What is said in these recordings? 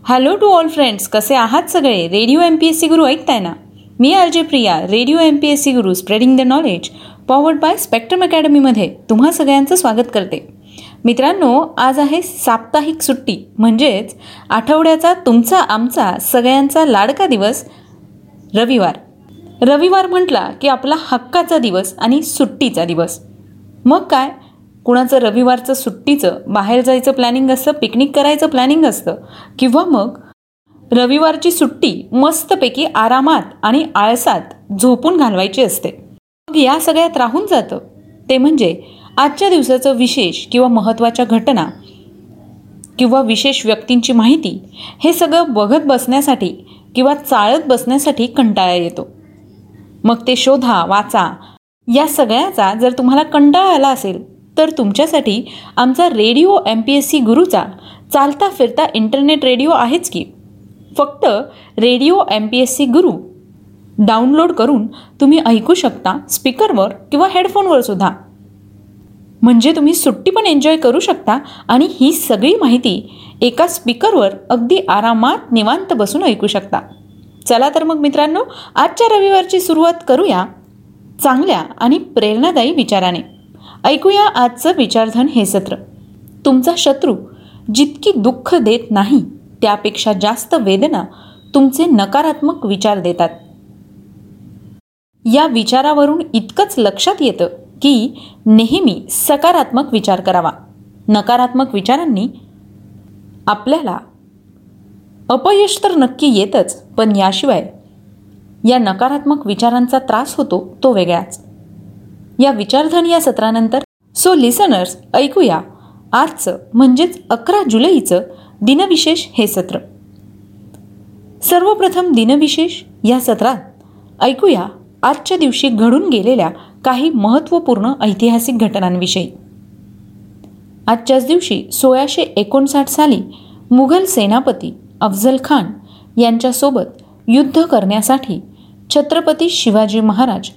Hello to all friends कसे आहात सगळे? Radio M P S C Guru ऐकताय ना? मी R Priya. Radio M P S C Guru spreading the knowledge powered by Spectrum अकॅडमीमध्ये तुम्हा सगळ्यांचं स्वागत करते. मित्रांनो आज आहे साप्ताहिक सुट्टी. म्हणजेच आठवड्याचा तुमचा आमचा सगळ्यांचा लाडका दिवस रविवार. रविवार म्हटला की आपला हक्काचा दिवस आणि सुट्टीचा दिवस. मग काय? कुणाचं रविवारचं सुट्टीचं बाहेर जायचं प्लॅनिंग असतं पिकनिक करायचं प्लॅनिंग असतं किंवा मग रविवारची सुट्टी मस्तपैकी आरामात आणि आळसात झोपून घालवायची असते. मग या सगळ्यात राहून जातं. ते म्हणजे आजच्या दिवसाचं विशेष किंवा महत्त्वाच्या घटना किंवा विशेष व्यक्तींची माहिती हे सगळं बघत बसण्यासाठी किंवा चाळत बसण्यासाठी कंटाळा येतो. मग ते शोधा वाचा. या सगळ्याचा जर तुम्हाला कंटाळा आला असेल तर तुमच्यासाठी आमचा radio M P S C गुरुचा चालता फिरता इंटरनेट रेडिओ आहेच की? फक्त radio M P S C Guru. Download करून तुम्ही ऐकू शकता स्पीकरवर किंवा हेडफोनवर सुद्धा. म्हणजे तुम्ही सुट्टी पण एन्जॉय करू शकता आणि ही सगळी माहिती एका स्पीकरवर अगदी आरामात निवांत बसून ऐकू शकता. चला तर मग मित्रांनो आजच्या रविवारची सुरुवात करूया चांगल्या आणि प्रेरणादायी विचाराने. ऐकूया आजचं विचारधन हे सत्र. तुमचा शत्रू जितकी दुःख देत नाही त्यापेक्षा जास्त वेदना तुमचे नकारात्मक विचार देतात. या विचारावरून इतकंच लक्षात येतं की नेहमी सकारात्मक विचार करावा. नकारात्मक विचारांनी आपल्याला अपयश तर नक्की येतच पण याशिवाय या नकारात्मक विचारांचा त्रास होतो तो वेगळाच. या विचारधन या सत्रानंतर? सो लिसनर्स ऐकूया. आजचं म्हणजेच अकरा जुलैचं दिनविशेष हे सत्र. सर्वप्रथम दिनविशेष या सत्रात ऐकूया आजच्या दिवशी घडून गेलेल्या काही महत्त्वपूर्ण ऐतिहासिक घटनांविषयी. आजच्याच दिवशी सोळाशे एकोणसाठ साली मुघल सेनापती अफजल खान यांच्यासोबत युद्ध करण्यासाठी छत्रपती शिवाजी महाराज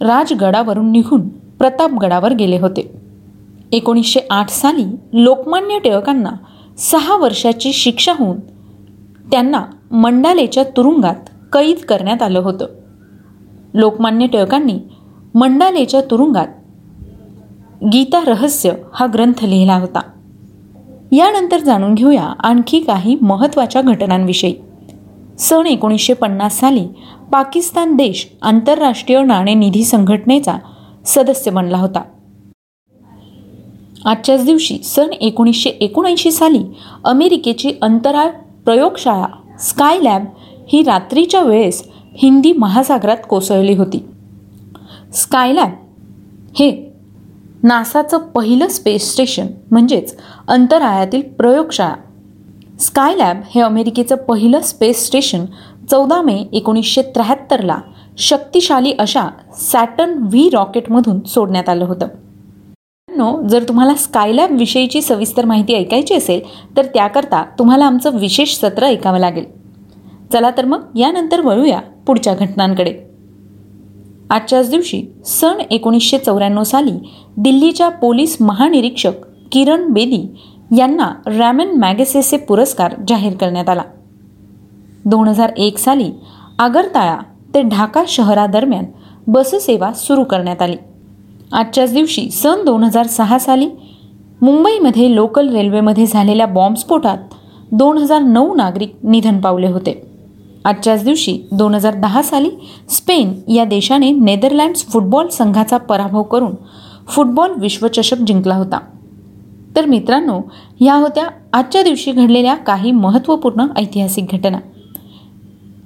राजगडावरून निघून प्रतापगडावर गेले होते. एकोणीसशे आठ साली लोकमान्य टिळकांना सहा वर्षाची शिक्षा होऊन त्यांना मंडालेच्या तुरुंगात कैद करण्यात आलं होतं. लोकमान्य टिळकांनी मंडालेच्या तुरुंगात गीता रहस्य हा ग्रंथ लिहिला होता. यानंतर जाणून घेऊया आणखी काही महत्त्वाच्या घटनांविषयी. सन एकोणीसशे पन्नास साली पाकिस्तान देश आंतरराष्ट्रीय नाणेनिधी संघटनेचा सदस्य बनला होता. आजच्याच दिवशी सन एकोणीसशे एकोणऐंशी साली अमेरिकेची अंतराळ प्रयोगशाळा स्काय लॅब ही रात्रीच्या वेळेस हिंदी महासागरात कोसळली होती. स्कायलॅब हे नासाचं पहिलं स्पेस स्टेशन म्हणजेच अंतराळातील प्रयोगशाळा स्कायलॅब हे अमेरिकेचं पहिलं स्पेस स्टेशन चौदा मे एकोणीसशे त्र्याहत्तरला शक्तिशाली अशा सॅटर्न व्ही रॉकेटमधून सोडण्यात आलं होतं. जर तुम्हाला स्कायलॅब विषयीची सविस्तर माहिती ऐकायची असेल तर त्याकरता तुम्हाला आमचं विशेष सत्र ऐकावं लागेल. चला तर मग यानंतर वळूया पुढच्या घटनांकडे. आजच्याच दिवशी सन एकोणीसशे चौऱ्याण्णव साली दिल्लीच्या पोलीस महानिरीक्षक किरण बेदी यांना रॅमन मॅगेसेसे पुरस्कार जाहीर करण्यात आला. दोन हजार एक साली आगरताळा ते ढाका शहरादरम्यान बससेवा सुरू करण्यात आली. आजच्याच दिवशी सन दोन हजार सहा साली मुंबईमध्ये लोकल रेल्वेमध्ये झालेल्या बॉम्बस्फोटात दोन हजार नऊ नागरिक निधन पावले होते. आजच्याच दिवशी दोन हजार दहा साली स्पेन या देशाने नेदरलँड्स फुटबॉल संघाचा पराभव करून फुटबॉल विश्वचषक जिंकला होता. तर मित्रांनो ह्या होत्या आजच्या दिवशी घडलेल्या काही महत्त्वपूर्ण ऐतिहासिक घटना.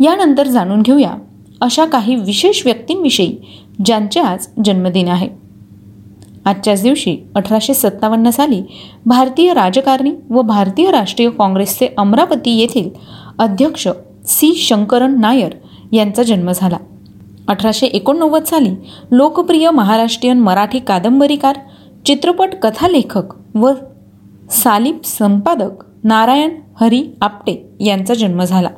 यानंतर जाणून घेऊया अशा काही विशेष व्यक्तींविषयी ज्यांचे आज जन्मदिन आहे. आजच्याच दिवशी अठराशे सत्तावन्न साली भारतीय राजकारणी व भारतीय राष्ट्रीय काँग्रेसचे अमरावती येथील अध्यक्ष सी. शंकरन नायर यांचा जन्म झाला. अठराशे एकोणनव्वद साली लोकप्रिय महाराष्ट्रीयन मराठी कादंबरीकार चित्रपट कथालेखक व सालिप संपादक नारायण हरी आपटे यांचा जन्म झाला.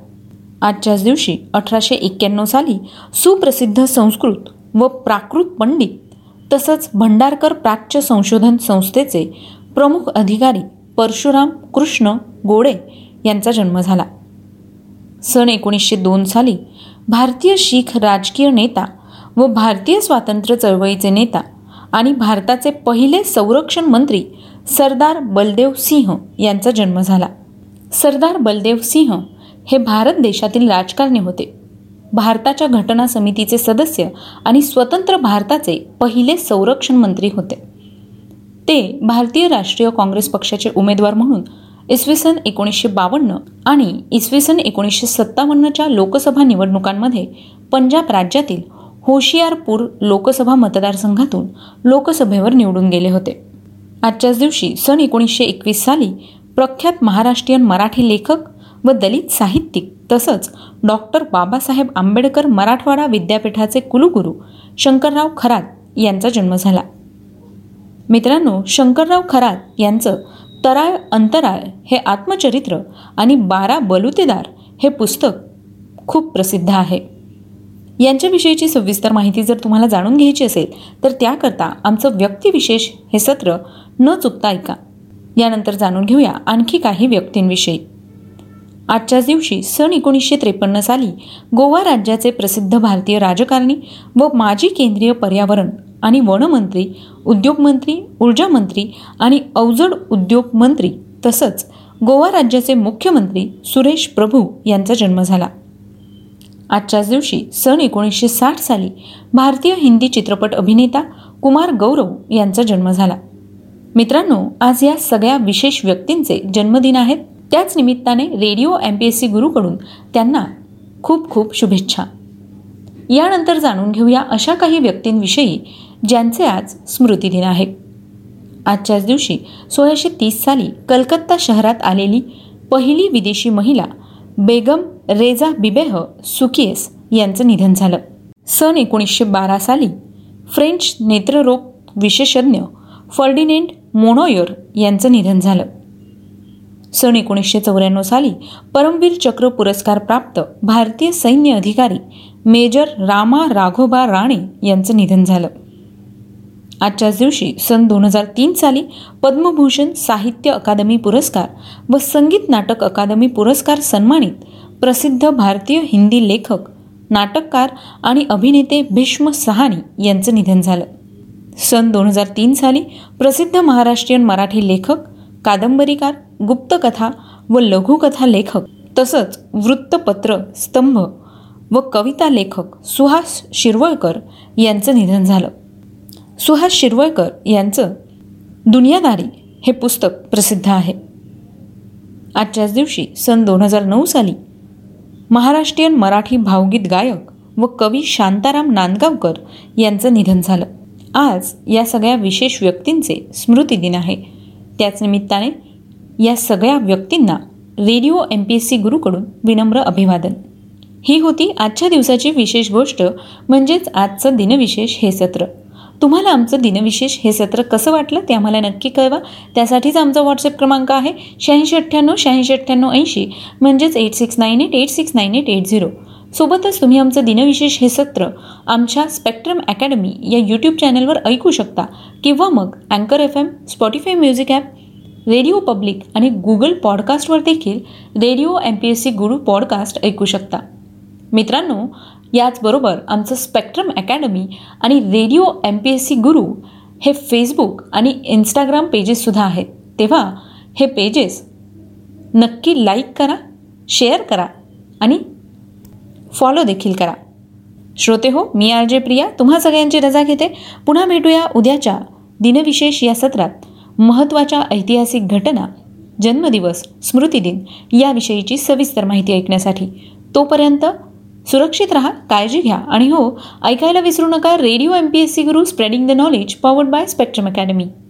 आजच्याच दिवशी अठराशे एक्क्याण्णव साली सुप्रसिद्ध संस्कृत व प्राकृत पंडित तसंच भंडारकर प्राच्य संशोधन संस्थेचे प्रमुख अधिकारी परशुराम कृष्ण गोडे यांचा जन्म झाला. सन एकोणीसशे दोन साली भारतीय शीख राजकीय नेता व भारतीय स्वातंत्र्य चळवळीचे नेता आणि भारताचे पहिले संरक्षण मंत्री सरदार बलदेव सिंह यांचा जन्म झाला. सरदार बलदेव सिंह हे भारत देशातील राजकारणी होते. भारताच्या घटना समितीचे सदस्य आणि स्वतंत्र भारताचे पहिले संरक्षण मंत्री होते. ते भारतीय राष्ट्रीय काँग्रेस पक्षाचे उमेदवार म्हणून इसवी सन एकोणीसशे बावन्न आणि इसवी सन एकोणीसशे सत्तावन्नच्या लोकसभा निवडणुकांमध्ये पंजाब राज्यातील होशियारपूर लोकसभा मतदारसंघातून लोकसभेवर निवडून गेले होते. आजच्याच दिवशी सन एकोणीसशे एकवीस साली प्रख्यात महाराष्ट्रीयन मराठी लेखक व दलित साहित्यिक तसंच डॉक्टर बाबासाहेब आंबेडकर मराठवाडा विद्यापीठाचे कुलगुरू शंकरराव खरात यांचा जन्म झाला. मित्रांनो शंकरराव खरात यांचं तराळ अंतराळ हे आत्मचरित्र आणि बारा बलुतेदार हे पुस्तक खूप प्रसिद्ध आहे. यांच्याविषयीची सविस्तर माहिती जर तुम्हाला जाणून घ्यायची असेल तर त्याकरता आमचं व्यक्तिविशेष हे सत्र न चुकता ऐका. यानंतर जाणून घेऊया आणखी काही व्यक्तींविषयी. आजच्याच दिवशी सन एकोणीसशे त्रेपन्न साली गोवा राज्याचे प्रसिद्ध भारतीय राजकारणी व माजी केंद्रीय पर्यावरण आणि वनमंत्री उद्योगमंत्री ऊर्जामंत्री आणि अवजड उद्योग मंत्री तसंच गोवा राज्याचे मुख्यमंत्री सुरेश प्रभू यांचा जन्म झाला. आजच्याच दिवशी सन एकोणीसशे साठ साली भारतीय हिंदी चित्रपट अभिनेता कुमार गौरव यांचा जन्म झाला. मित्रांनो आज या सगळ्या विशेष व्यक्तींचे जन्मदिन आहेत. त्याच निमित्ताने radio M P S C गुरुकडून त्यांना खूप खूप शुभेच्छा. यानंतर जाणून घेऊया अशा काही व्यक्तींविषयी ज्यांचे आज स्मृतिदिन आहे. आजच्याच दिवशी सोळाशे तीस साली कलकत्ता शहरात आलेली पहिली विदेशी महिला बेगम रेजा बिबेह सुकियस यांचं निधन झालं. सन एकोणीसशे बारा साली फ्रेंच नेत्ररोग विशेषज्ञ फर्डिनेंट मोनोयर यांचं निधन झालं. सन एकोणीसशे चौऱ्याण्णव साली परमवीर चक्र पुरस्कार प्राप्त भारतीय सैन्य अधिकारी मेजर रामा राघोबा राणे यांचं निधन झालं. आजच्याच दिवशी सन दोन हजार तीन साली पद्मभूषण साहित्य अकादमी पुरस्कार व संगीत नाटक अकादमी पुरस्कार सन्मानित प्रसिद्ध भारतीय हिंदी लेखक नाटककार आणि अभिनेते भीष्म सहानी यांचं निधन झालं. सन दोन हजार तीन साली प्रसिद्ध महाराष्ट्रीयन मराठी लेखक कादंबरीकार गुप्तकथा व लघुकथा लेखक तसंच वृत्तपत्र स्तंभ व कविता लेखक सुहास शिरवळकर यांचं निधन झालं. सुहास शिरवळकर यांचं दुनियादारी हे पुस्तक प्रसिद्ध आहे. आजच्याच दिवशी सन दोन हजार नऊ साली महाराष्ट्रीयन मराठी भावगीत गायक व कवी शांताराम नांदगावकर यांचं निधन झालं. आज या सगळ्या विशेष व्यक्तींचे स्मृतिदिन आहे. त्याच निमित्ताने या सगळ्या व्यक्तींना radio M P S C गुरुकडून विनम्र अभिवादन. ही होती आजच्या दिवसाची विशेष गोष्ट म्हणजेच आजचं दिनविशेष हे सत्र. तुम्हाला आमचं दिनविशेष हे सत्र कसं वाटलं ते आम्हाला नक्की कळवा. त्यासाठीच आमचा व्हॉट्सअप क्रमांक आहे शहाऐंशी अठ्ठ्याण्णव शहाऐंशी अठ्ठ्याण्णव ऐंशी. म्हणजेच eight six nine eight eight six nine eight eight zero सोबतच तुम्ही आमचं दिनविशेष हे सत्र आमच्या स्पेक्ट्रम अकॅडमी या यूट्यूब चॅनलवर ऐकू शकता. किंवा मग अँकर F M Spotify music app radio public आणि गुगल पॉडकास्टवर देखील radio M P S C Guru podcast ऐकू शकता. मित्रांनो याचबरोबर आमचं स्पेक्ट्रम अकॅडमी आणि radio M P S C Guru हे फेसबुक आणि इंस्टाग्राम पेजेससुद्धा आहेत. तेव्हा हे पेजेस नक्की लाईक करा शेअर करा आणि फॉलो देखील करा. श्रोते हो मी आर जे प्रिया तुम्हा सगळ्यांची रजा घेते. पुन्हा भेटूया उद्याच्या दिनविशेष या सत्रात. महत्त्वाच्या ऐतिहासिक घटना जन्मदिवस स्मृतिदिन याविषयीची सविस्तर माहिती ऐकण्यासाठी. तोपर्यंत सुरक्षित राहा काळजी घ्या. आणि हो ऐकायला विसरू नका radio M P S C Guru spreading the knowledge powered by Spectrum academy